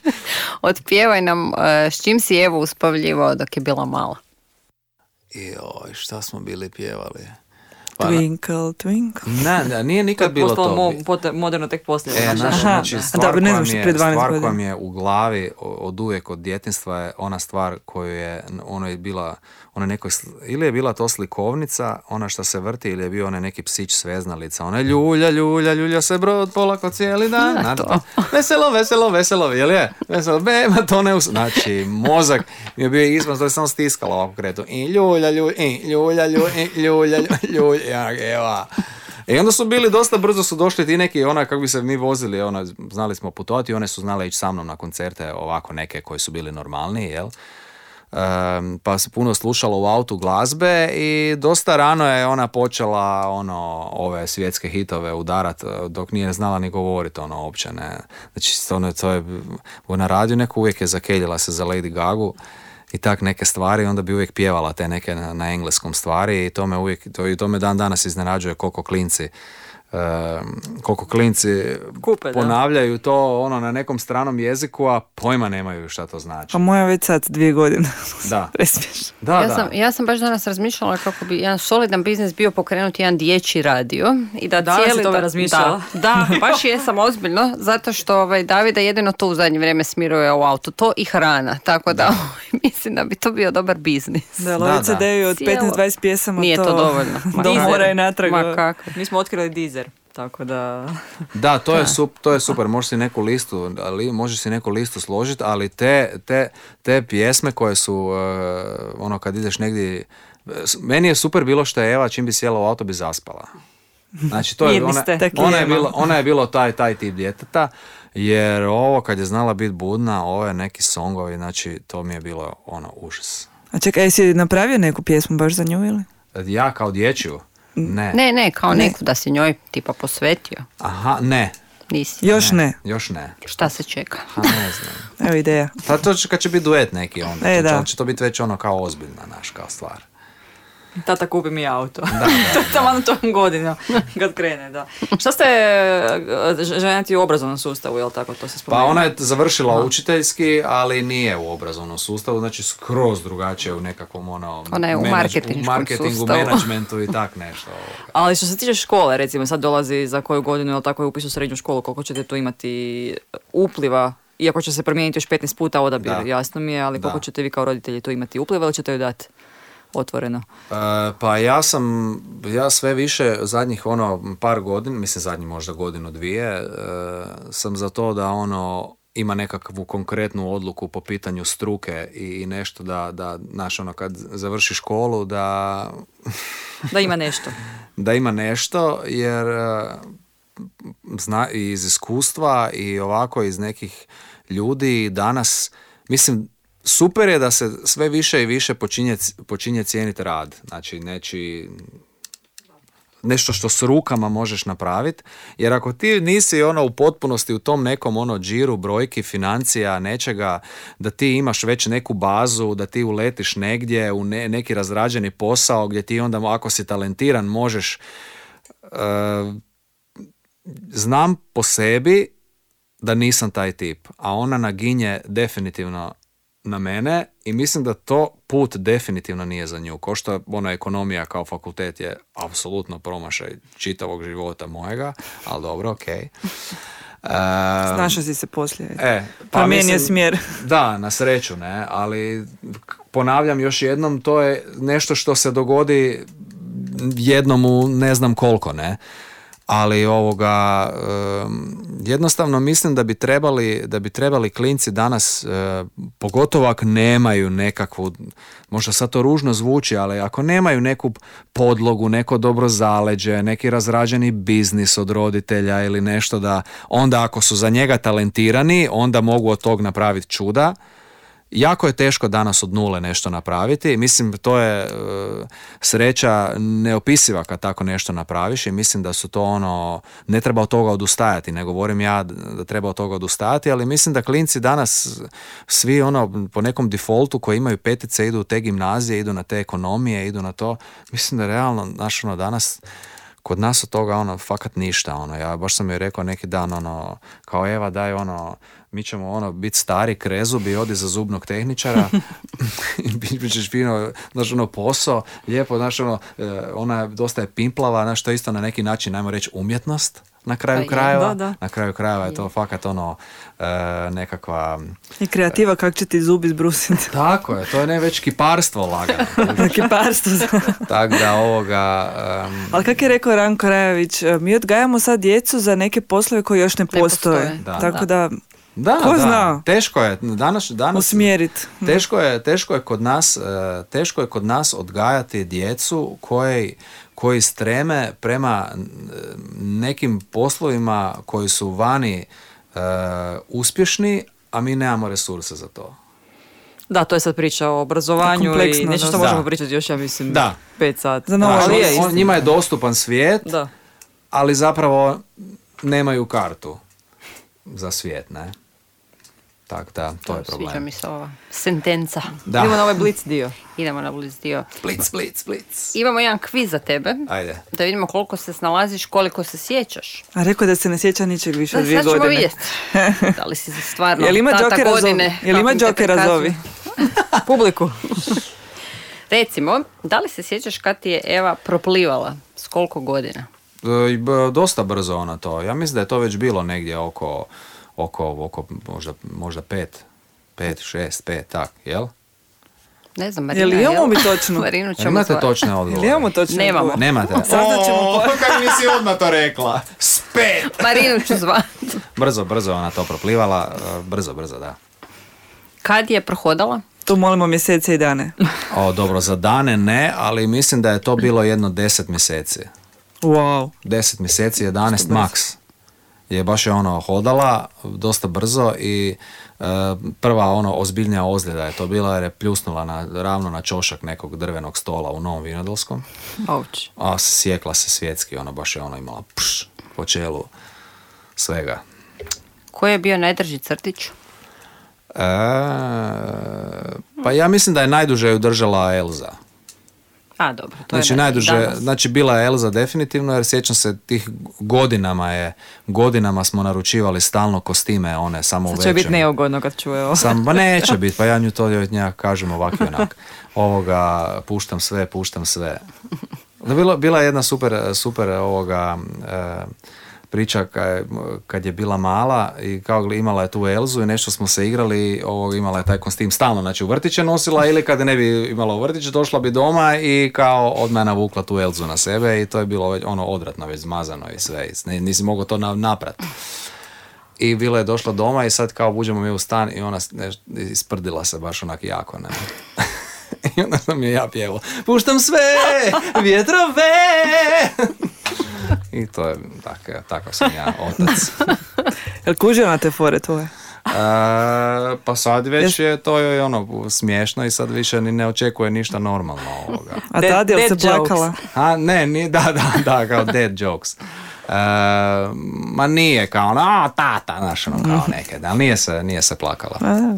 Speaker 5: otpjevaj nam e, s čim si Evo uspavljivao dok je bila mala.
Speaker 7: Joj, šta smo bili pjevali? Pa,
Speaker 6: Twinkle, twinkle.
Speaker 7: ne, ne, nije nikad bilo to.
Speaker 4: mo- pot- moderno tek poslije.
Speaker 7: E,
Speaker 4: znači.
Speaker 6: Aha,
Speaker 7: znači,
Speaker 6: da,
Speaker 7: stvar,
Speaker 6: dobro, ne
Speaker 7: koja
Speaker 6: znam što
Speaker 7: je,
Speaker 6: prije 12
Speaker 7: stvar koja
Speaker 6: godina.
Speaker 7: mi je u glavi od uvijek od djetinstva je ona stvar koju je, ono je bila, ona nekoj, ili je bila to slikovnica, ona što se vrti, ili je bio onaj neki psić sveznalica, ona ljulja, ljulja, ljulja se brod polako cijeli dan.
Speaker 5: Da,
Speaker 7: Znate,
Speaker 5: to.
Speaker 7: veselo, veselo, veselo, jel je? Veselo, bema, to ne us... Znači, mozak mi je bio izvan, to je samo stiskalo ovako kretu. I ljulja, ljulja, i ljulja, ljulja, i ljulja, ljulja, evo. I onda su bili dosta brzo su došli ti neki ona kako bi se mi vozili, ona znali smo putovati, one su znale ići sa mnom na koncerte ovako neke koji su bili normalniji, jel? Pa se puno slušalo u autu glazbe i dosta rano je ona počela ono ove svjetske hitove udarat eh, dok nije znala ni govoriti ono uopće ne. Znači ono, to je na radiju neko uvijek je zakeljila se za Lady Gagu i tak neke stvari onda bi uvijek pjevala te neke na, na engleskom stvari i to me uvijek to, i to me dan danas iznenađuje koliko klinci e, koliko klinci
Speaker 4: Kupe, da.
Speaker 7: ponavljaju to ono na nekom stranom jeziku, a pojma nemaju šta to znači.
Speaker 6: Pa moja već sad dvije godine.
Speaker 7: Da. Da,
Speaker 5: ja,
Speaker 7: da.
Speaker 5: sam, ja sam baš danas razmišljala kako bi jedan solidan biznis bio pokrenuti jedan dječji radio i da
Speaker 4: Danas si
Speaker 5: cijeli da-
Speaker 4: razmišljala?
Speaker 5: Da, da, baš jesam ozbiljno, zato što ovaj, Davida jedino to u zadnje vrijeme smiruje u autu, to i hrana, tako da, ovaj, mislim da bi to bio dobar biznis.
Speaker 6: Da, lovi
Speaker 7: da.
Speaker 6: CD-ju od
Speaker 5: Cijelo-
Speaker 6: 15-20 pjesama.
Speaker 5: Nije to dovoljno. Ma
Speaker 6: Do
Speaker 5: da.
Speaker 6: mora i natrag.
Speaker 5: Ma kako.
Speaker 4: Mi smo otkrili dizer, tako da...
Speaker 7: Da, to je, sup- to je super, možeš si neku listu, ali možeš si neku listu složiti, ali te, te, te pjesme koje su, eh, ono kad ideš negdje, meni je super bilo što je Eva čim bi sjela u auto bi zaspala. Znači to je, ona, ona, je bilo, ona je bilo taj, taj tip djeteta, jer ovo kad je znala biti budna, ove neki songovi, znači to mi je bilo ono užas.
Speaker 6: A čekaj, jesi napravio neku pjesmu baš za nju ili?
Speaker 7: Ja kao dječju? Ne.
Speaker 5: Ne, ne, kao neku da si njoj tipa posvetio.
Speaker 7: Aha, ne.
Speaker 5: Nisi.
Speaker 6: Još ne.
Speaker 7: Još ne.
Speaker 5: Šta se čeka?
Speaker 7: Ha, ne znam.
Speaker 6: Evo ideja.
Speaker 7: Pa to će, kad će biti duet neki onda,
Speaker 6: E,
Speaker 7: to će,
Speaker 6: da.
Speaker 7: ali će to biti već ono kao ozbiljna naš kao stvar.
Speaker 4: Tata kupi mi auto.
Speaker 7: Da,
Speaker 4: to je tamo na tom godinu kad krene, da. Šta ste e, žena ti u obrazovnom sustavu, jel tako, to se
Speaker 7: Pa
Speaker 4: spomenuo?
Speaker 7: ona je završila učiteljski, ali nije u obrazovnom sustavu, znači skroz drugačije u nekakvom ono...
Speaker 5: Ona je u
Speaker 7: marketingu,
Speaker 5: sustavu.
Speaker 7: menadžmentu i tak nešto. ovoga.
Speaker 4: Ali što se tiče škole, recimo sad dolazi za koju godinu, jel tako je upis u srednju školu, koliko ćete tu imati upliva, iako će se promijeniti još 15 puta odabir,
Speaker 7: Da.
Speaker 4: jasno mi je, ali koliko
Speaker 7: Da.
Speaker 4: ćete vi kao roditelji tu imati upliva ili ćete ju dati otvoreno?
Speaker 7: E, pa ja sam, ja sve više zadnjih ono par godina, mislim zadnji možda godinu dvije, e, sam za to da ono ima nekakvu konkretnu odluku po pitanju struke i, i nešto da, da, znaš, ono, kad završi školu, da,
Speaker 4: Da ima nešto.
Speaker 7: da ima nešto, jer e, zna, iz iskustva i ovako iz nekih ljudi danas, mislim, super je da se sve više i više počinje, počinje cijeniti rad. Znači, neći, nešto što s rukama možeš napraviti, jer ako ti nisi ono u potpunosti u tom nekom ono džiru, brojki, financija, nečega, da ti imaš već neku bazu, da ti uletiš negdje u ne- neki razrađeni posao gdje ti onda ako si talentiran možeš e, znam po sebi da nisam taj tip, a ona naginje definitivno na mene i mislim da to put definitivno nije za nju. Ko što ona ekonomija kao fakultet je apsolutno promašaj čitavog života mojega, ali dobro, okej. E,
Speaker 6: Snašao si se poslije.
Speaker 7: E,
Speaker 6: Promijenio
Speaker 7: mislim-
Speaker 6: smjer.
Speaker 7: Da, na sreću, ne, ali ponavljam još jednom, to je nešto što se dogodi jednom u ne znam koliko, ne. Ali ovoga, jednostavno mislim da bi trebali, da bi trebali klinci danas, e, pogotovo ako nemaju nekakvu, možda sad to ružno zvuči, ali ako nemaju neku podlogu, neko dobro zaleđe, neki razrađeni biznis od roditelja ili nešto da, onda ako su za njega talentirani, onda mogu od tog napraviti čuda. Jako je teško danas od nule nešto napraviti. Mislim, to je e, sreća neopisiva kad tako nešto napraviš i mislim da su to ono, ne treba od toga odustajati, ne govorim ja da treba od toga odustajati, ali mislim da klinci danas svi ono po nekom defaultu koji imaju petice idu u te gimnazije, idu na te ekonomije, idu na to. Mislim da realno, znaš ono, danas kod nas od toga ono fakat ništa ono ja baš sam joj rekao neki dan ono kao Eva daj ono mi ćemo ono biti stari krezubi odi za zubnog tehničara i bit ćeš fino znaš ono posao lijepo znaš ono e, ona je dosta je pimplava znaš to je isto na neki način ajmo reći umjetnost na kraju
Speaker 5: Pa je,
Speaker 7: krajeva
Speaker 4: da, da.
Speaker 7: na kraju krajeva je to fakat ono e, nekakva
Speaker 6: I kreativa kak će ti zub izbrusiti.
Speaker 7: tako je to je ne već kiparstvo lagano
Speaker 6: Kiparstvo.
Speaker 7: tako da ovoga em,
Speaker 6: Ali kak je rekao Ranko Rajović, e, mi odgajamo sad djecu za neke poslove koji još ne postoje.
Speaker 5: postoje.
Speaker 7: Da.
Speaker 6: Tako da,
Speaker 7: Da,
Speaker 6: Ko
Speaker 7: da.
Speaker 6: zna?
Speaker 7: Teško je danas danas
Speaker 6: usmjerit.
Speaker 7: teško je teško je kod nas e, teško je kod nas odgajati djecu koji koji streme prema e, nekim poslovima koji su vani e, uspješni, a mi nemamo resurse za to.
Speaker 4: Da, to je sad priča o obrazovanju i nešto što
Speaker 6: da.
Speaker 4: možemo
Speaker 7: Da.
Speaker 4: pričati još, ja mislim,
Speaker 7: Da.
Speaker 4: pet sati.
Speaker 6: Za novo
Speaker 4: Ali
Speaker 7: on-
Speaker 4: je,
Speaker 7: on- njima je dostupan svijet,
Speaker 4: Da.
Speaker 7: ali zapravo nemaju kartu za svijet, ne? Tak da, to je
Speaker 5: Sviđa
Speaker 7: problem.
Speaker 5: mi se ova sentenca.
Speaker 7: Da.
Speaker 4: Idemo na ovaj blic dio.
Speaker 5: Idemo na bliz dio.
Speaker 7: Blic, blic, blic.
Speaker 5: Imamo jedan kviz za tebe.
Speaker 7: Ajde.
Speaker 5: Da vidimo koliko se snalaziš, koliko se sjećaš.
Speaker 6: A rekao je da se ne sjeća ničeg više
Speaker 5: Da,
Speaker 6: od dvije
Speaker 5: sad ćemo
Speaker 6: godine.
Speaker 5: vidjeti. Da li si stvarno
Speaker 6: Jel ima
Speaker 5: tata godine.
Speaker 6: Jel ima
Speaker 5: prikazuje?
Speaker 6: zovi?
Speaker 4: Publiku.
Speaker 5: Recimo, da li se sjećaš kad ti je Eva proplivala? S koliko godina?
Speaker 7: E, dosta brzo ona to. Ja mislim da je to već bilo negdje oko, oko, oko možda, možda pet, pet, šest, pet, tak, jel?
Speaker 5: Ne znam,
Speaker 6: Jel
Speaker 5: Marina,
Speaker 6: imamo mi točno?
Speaker 5: Marinu
Speaker 7: Jel
Speaker 5: ćemo
Speaker 7: imate
Speaker 5: zvati.
Speaker 7: točne
Speaker 6: Jel
Speaker 7: odgovore?
Speaker 6: imamo točno?
Speaker 5: Nemamo.
Speaker 7: Nemate?
Speaker 6: Saznat ćemo po-
Speaker 7: kako nisi odmah to rekla? Spet!
Speaker 5: Marinu ću zvati.
Speaker 7: Brzo, brzo ona to proplivala, e, brzo, brzo, da.
Speaker 5: Kad je prohodala?
Speaker 6: Tu molimo mjesece i dane.
Speaker 7: O, dobro, za dane ne, ali mislim da je to bilo jedno deset mjeseci.
Speaker 6: Wow.
Speaker 7: 10 mjeseci, 11 max. Je baš je ono hodala dosta brzo i e, prva ono ozbiljnija ozljeda je to bila jer je pljusnula na, ravno na čošak nekog drvenog stola u Novom Vinodolskom.
Speaker 4: Auć.
Speaker 7: A sjekla se svjetski, ono baš je ono imala pš, po čelu svega.
Speaker 5: Koji je bio najdrži crtić?
Speaker 7: E, pa ja mislim da je najduže ju držala Elza.
Speaker 5: A, dobro. To
Speaker 7: Znači
Speaker 5: je
Speaker 7: najduže,
Speaker 5: danas.
Speaker 7: znači bila je Elza definitivno jer sjećam se tih godinama je, godinama smo naručivali stalno kostime one samo
Speaker 4: Sad će biti neugodno kad čuje ovo.
Speaker 7: Sam, pa neće biti, pa ja nju to njega kažem ovak i onak. Ovoga, puštam sve, puštam sve. Da Bila, bila je jedna super, super ovoga e, priča ka- kad je bila mala i kao imala je tu Elzu i nešto smo se igrali, ovog, imala je taj kostim stalno, znači u vrtiće nosila ili kad ne bi imala u vrtić, došla bi doma i kao odmah je navukla tu Elzu na sebe i to je bilo već ono odvratno, već zmazano i sve, ne- nisi mogao to na, naprat. I bila je došla doma i sad kao uđemo mi u stan i ona neš- isprdila se baš onak jako, ne. I onda sam je ja pjevao, puštam sve, vjetrove. I to je, tak, takav sam ja, otac.
Speaker 6: Jel kužio na te fore tvoje?
Speaker 7: E, pa sad već je to je ono smiješno i sad više ni ne očekuje ništa normalno ovoga.
Speaker 6: A
Speaker 4: Dead-
Speaker 6: tad jel se
Speaker 4: dead jokes.
Speaker 6: plakala?
Speaker 7: A ne, ni, da, da, da, kao dead jokes. E, ma nije kao ono, a tata, znaš, ono kao neke, ali nije se, nije se plakala.
Speaker 6: A,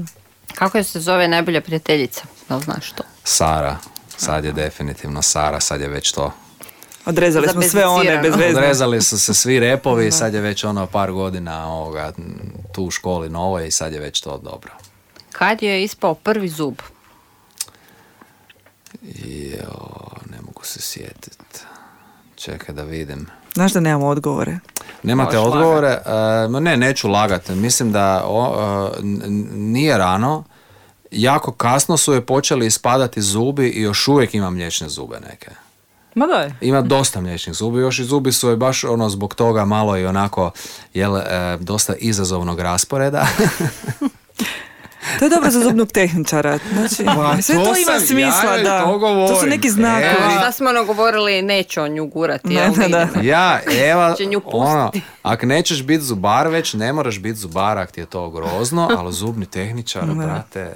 Speaker 5: Kako je se zove najbolja prijateljica? Da li znaš to?
Speaker 7: Sara, sad je definitivno Sara, sad je već to.
Speaker 6: Odrezali smo sve one bez veze.
Speaker 7: Odrezali su se svi repovi i sad je već ono par godina ovoga, tu u školi novo i sad je već to dobro.
Speaker 5: Kad je ispao prvi zub?
Speaker 7: Jo, ne mogu se sjetiti. Čekaj da vidim.
Speaker 6: Znaš da nemamo odgovore.
Speaker 7: Nemate
Speaker 5: Možeš
Speaker 7: odgovore? E, ma ne, neću lagati. Mislim da o, e, nije rano. Jako kasno su je počeli ispadati zubi i još uvijek ima mliječne zube neke.
Speaker 4: Ma daj.
Speaker 7: Ima dosta mliječnih zubi, još i zubi su je baš ono zbog toga malo i onako jel, e, dosta izazovnog rasporeda.
Speaker 6: To je dobro za zubnog tehničara. Znači,
Speaker 7: Pa,
Speaker 6: sve
Speaker 7: to
Speaker 6: to, ima
Speaker 7: sam
Speaker 6: smisla,
Speaker 7: ja
Speaker 6: da.
Speaker 7: to govorim.
Speaker 6: To su neki znakovi.
Speaker 7: Eva.
Speaker 5: Šta smo ono govorili, neće on nju gurati,
Speaker 6: Ne, ne, da.
Speaker 5: Vidimo.
Speaker 7: Ja, Eva,
Speaker 5: Će nju
Speaker 7: ono, ako nećeš biti zubar već, ne moraš biti zubar ako ti je to grozno, ali zubni tehničar, brate,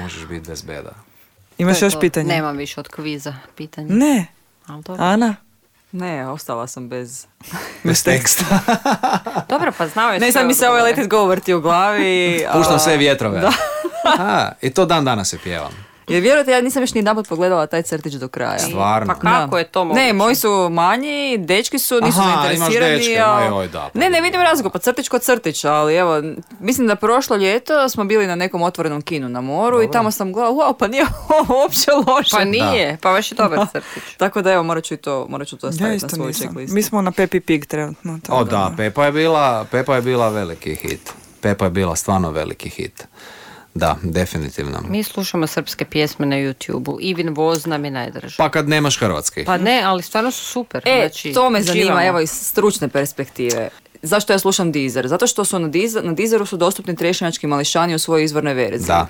Speaker 7: možeš biti bez beda.
Speaker 6: Imaš još
Speaker 5: to.
Speaker 6: pitanje?
Speaker 5: Nemam više od kviza pitanja.
Speaker 6: Ne.
Speaker 5: Dobro.
Speaker 6: Ana?
Speaker 4: Ne, ostala sam bez...
Speaker 7: Bez teksta.
Speaker 5: Dobro, pa znao je
Speaker 4: Ne, sad mi se ovaj. Let It Go vrti u glavi.
Speaker 7: Puštam sve vjetrove. A, I to dan danas je pjevam.
Speaker 4: Jer vjerujte, ja nisam još ni jedanput pogledala taj crtić do kraja.
Speaker 7: Stvarno.
Speaker 5: Pa kako je to moguće?
Speaker 4: Ne, moji su manji, dečki su, nisu
Speaker 7: Aha,
Speaker 4: zainteresirani.
Speaker 7: imaš dečke,
Speaker 4: a-
Speaker 7: ma joj, da, pa
Speaker 4: ne, ne vidim razlog, pa crtić kod crtić, ali evo, mislim da prošlo ljeto smo bili na nekom otvorenom kinu na moru i tamo sam gledala, wow, pa nije ovo uopće loše.
Speaker 5: Pa nije, pa baš je dobar crtić.
Speaker 4: Tako da evo, morat ću i to, morat ću to
Speaker 6: Ja
Speaker 4: staviti na
Speaker 6: isto
Speaker 4: svoju checklistu.
Speaker 6: Mi smo na Pepi Pig trenutno.
Speaker 7: O da, Pepa je bila, Pepa je bila veliki hit. Pepa je bila stvarno veliki hit. Da, definitivno.
Speaker 5: Mi slušamo srpske pjesme na YouTube-u. Ivin Voz nam je najdraži.
Speaker 7: Pa kad nemaš hrvatski.
Speaker 5: Pa ne, ali stvarno su super.
Speaker 4: E,
Speaker 5: znači,
Speaker 4: to me zanima,
Speaker 5: uživamo.
Speaker 4: evo iz stručne perspektive. Zašto ja slušam Deezer? Zato što su na, Deezer, na Deezeru su dostupni trešnjački mališani u svojoj izvornoj verziji.
Speaker 7: Da.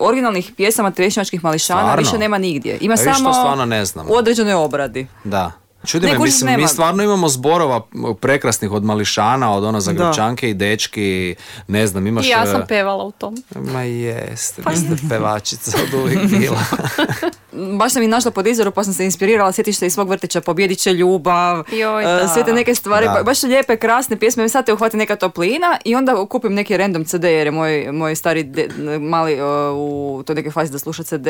Speaker 4: Originalnih pjesama trešnjačkih mališana
Speaker 7: Stvarno?
Speaker 4: više nema nigdje. Ima
Speaker 7: to
Speaker 4: samo
Speaker 7: stvarno ne znam.
Speaker 4: u određenoj obradi.
Speaker 7: Da. Čudi me, mislim,
Speaker 4: nema.
Speaker 7: mi stvarno imamo zborova prekrasnih od mališana, od ono Zagrebčanke i dečki, ne znam, imaš...
Speaker 5: I ja sam
Speaker 7: e,
Speaker 5: pevala u tom.
Speaker 7: Ma jeste, vi ste pevačica od uvijek bila.
Speaker 4: baš sam i našla po Deezeru pa sam se inspirirala, sjetiš se iz svog vrtića, pobjedit će ljubav,
Speaker 5: Joj,
Speaker 4: e,
Speaker 5: da.
Speaker 4: sve te neke stvari,
Speaker 7: Da.
Speaker 4: ba- baš lijepe, krasne pjesme, sad te uhvati neka toplina i onda kupim neki random CD jer je moj, moj stari de- mali e, u toj neke fazi da sluša CD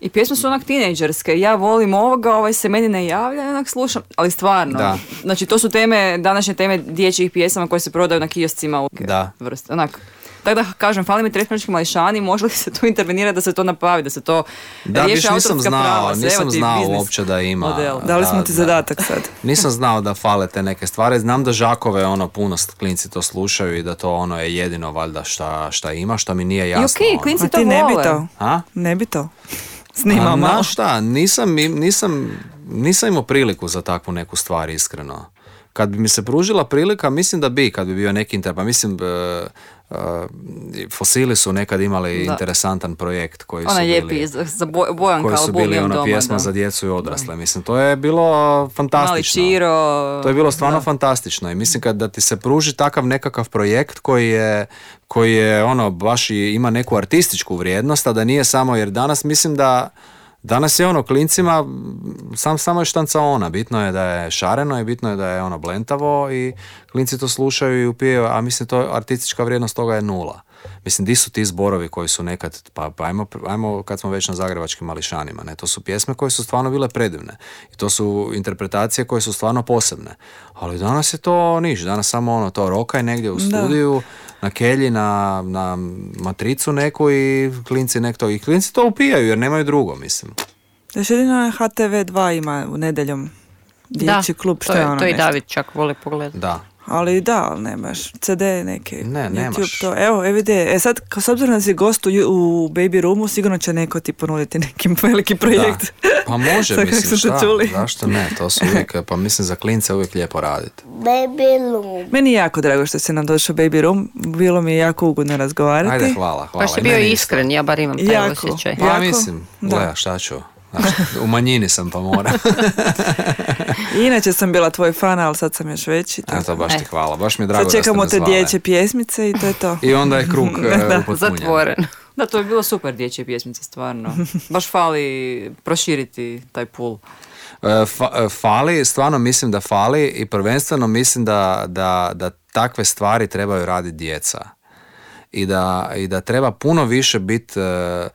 Speaker 4: i pjesme su onak tinejdžerske, ja volim ovoga, ovaj se meni ne javlja, onak slušam, ali stvarno,
Speaker 7: Da.
Speaker 4: znači to su teme, današnje teme dječjih pjesama koje se prodaju na kioscima u
Speaker 7: Da.
Speaker 4: vrste, onak. Tako da kažem, fali mi tretmanički mališani, može li se tu intervenirati da se to napravi, da se to
Speaker 7: Da,
Speaker 4: riješi
Speaker 7: nisam znao,
Speaker 4: prava,
Speaker 7: nisam znao uopće da ima.
Speaker 4: model.
Speaker 6: Dali smo ti
Speaker 7: da.
Speaker 6: zadatak sad.
Speaker 7: Nisam znao da fale te neke stvari. Znam da žakove ono puno klinci to slušaju i da to ono je jedino valjda šta, šta ima, što mi nije
Speaker 4: I
Speaker 7: jasno.
Speaker 4: okej,
Speaker 7: ono.
Speaker 4: klinci
Speaker 6: A
Speaker 4: to
Speaker 6: ti ne bi
Speaker 4: vole.
Speaker 6: to?
Speaker 7: A?
Speaker 6: Ne bi to?
Speaker 7: A
Speaker 6: Snimao malo.
Speaker 7: znaš šta, nisam, nisam, nisam imao priliku za takvu neku stvar, iskreno. Kad bi mi se pružila prilika, mislim da bi, kad bi bio neki inter, pa mislim, e, Fosili su nekad imali
Speaker 4: Da.
Speaker 7: interesantan projekt koji
Speaker 4: Ona
Speaker 7: su
Speaker 4: lijepi,
Speaker 7: bili,
Speaker 4: za, za Boj- Bojanka
Speaker 7: koji su
Speaker 4: album
Speaker 7: bili ona
Speaker 4: doma,
Speaker 7: pjesma
Speaker 4: da.
Speaker 7: za djecu i odrasle. Mislim, to je bilo
Speaker 4: Mali
Speaker 7: fantastično.
Speaker 4: Čiro.
Speaker 7: To je bilo stvarno fantastično i mislim kad da ti se pruži takav nekakav projekt koji je, koji je ono baš i ima neku artističku vrijednost, a da nije samo jer danas mislim da Danas je ono klincima sam samo je štancaona, bitno je da je šareno i bitno je da je ono blentavo i klinci to slušaju i upijaju, a mislim to artistička vrijednost toga je nula. Mislim, di su ti zborovi koji su nekad, pa, pa ajmo, ajmo kad smo već na zagrebačkim mališanima, ne, to su pjesme koje su stvarno bile predivne i to su interpretacije koje su stvarno posebne. Ali danas je to niš, danas samo ono to rokaj negdje u studiju, na kelji, na, na matricu neku i klinci nek to, i klinci to upijaju jer nemaju drugo, mislim.
Speaker 6: Još jedino HTV2 ima u nedjeljom dječji klub, što
Speaker 5: to,
Speaker 6: je
Speaker 5: je-
Speaker 6: ono
Speaker 5: to i? David čak voli pogledati.
Speaker 7: Da.
Speaker 6: Ali da, ali nemaš CD neki.
Speaker 7: Ne,
Speaker 6: YouTube,
Speaker 7: nemaš.
Speaker 6: To. Evo, evo ide. E sad, s obzirom da si gost u, u Baby Roomu, sigurno će neko ti ponuditi neki veliki projekt.
Speaker 7: Da. Pa može, mislim, šta,
Speaker 6: čuli.
Speaker 7: zašto ne, to su uvijek, pa mislim za klince uvijek lijepo raditi.
Speaker 1: Baby Loom.
Speaker 6: Meni je jako drago što si nam došao u Baby Room. Bilo mi je jako ugodno razgovarati.
Speaker 7: Ajde, hvala, hvala.
Speaker 5: Si
Speaker 7: I
Speaker 5: bio iskren, ja bar imam taj
Speaker 6: Jako.
Speaker 5: osjećaj.
Speaker 7: Pa
Speaker 6: Jako,
Speaker 7: mislim,
Speaker 6: da.
Speaker 7: gle, šta ću, u manjini sam pa moram.
Speaker 6: I Inače sam bila tvoj fan, ali sad sam još veći. tako.
Speaker 7: Eto, baš ti
Speaker 5: E.
Speaker 7: hvala, baš mi je drago
Speaker 6: Sad
Speaker 7: da ste
Speaker 6: čekamo
Speaker 7: me
Speaker 6: te dječje pjesmice i to je to.
Speaker 7: I onda je krug e,
Speaker 6: Da.
Speaker 7: upotpunjen.
Speaker 5: Zatvoren.
Speaker 4: Da, to je bilo super dječje pjesmice, stvarno. Baš fali proširiti taj pool.
Speaker 7: E, fa- e, fali, stvarno mislim da fali i prvenstveno mislim da, da, da takve stvari trebaju raditi djeca. I da, I da treba puno više biti e, e,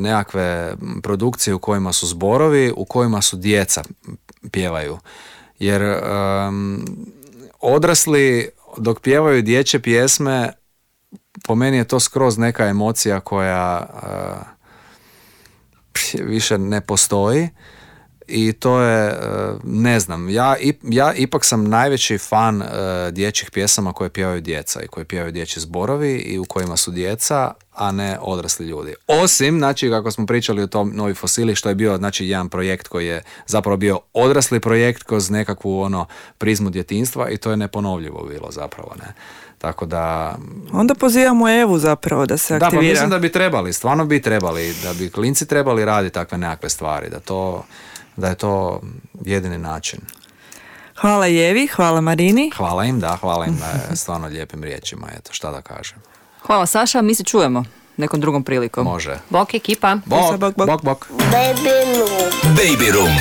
Speaker 7: nekakve produkcije u kojima su zborovi, u kojima su djeca pjevaju. Jer em, odrasli dok pjevaju dječje pjesme po meni je to skroz neka emocija koja e, pš, više ne postoji i to je, e, ne znam, ja, ja ipak sam najveći fan e, dječjih pjesama koje pjevaju djeca i koje pjevaju dječji zborovi i u kojima su djeca, a ne odrasli ljudi. Osim, znači, kako smo pričali o tom Novi fosili, što je bio, znači, jedan projekt koji je zapravo bio odrasli projekt kroz nekakvu, ono, prizmu djetinstva i to je neponovljivo bilo zapravo, ne. Tako da,
Speaker 6: Onda pozivamo Evu zapravo da se
Speaker 7: da, pa
Speaker 6: aktivira.
Speaker 7: mislim da bi trebali, stvarno bi trebali, da bi klinci trebali raditi takve nekakve stvari, da to, da je to jedini način.
Speaker 6: Hvala Jevi, hvala Marini.
Speaker 7: Hvala im, da, hvala im na stvarno lijepim riječima, eto, šta da kažem.
Speaker 4: Hvala Saša, mi se čujemo nekom drugom prilikom.
Speaker 7: Može.
Speaker 5: Bok ekipa.
Speaker 7: Bok,
Speaker 6: bok, bok.
Speaker 7: bok, bok.
Speaker 1: Baby Loom.
Speaker 10: Baby Room.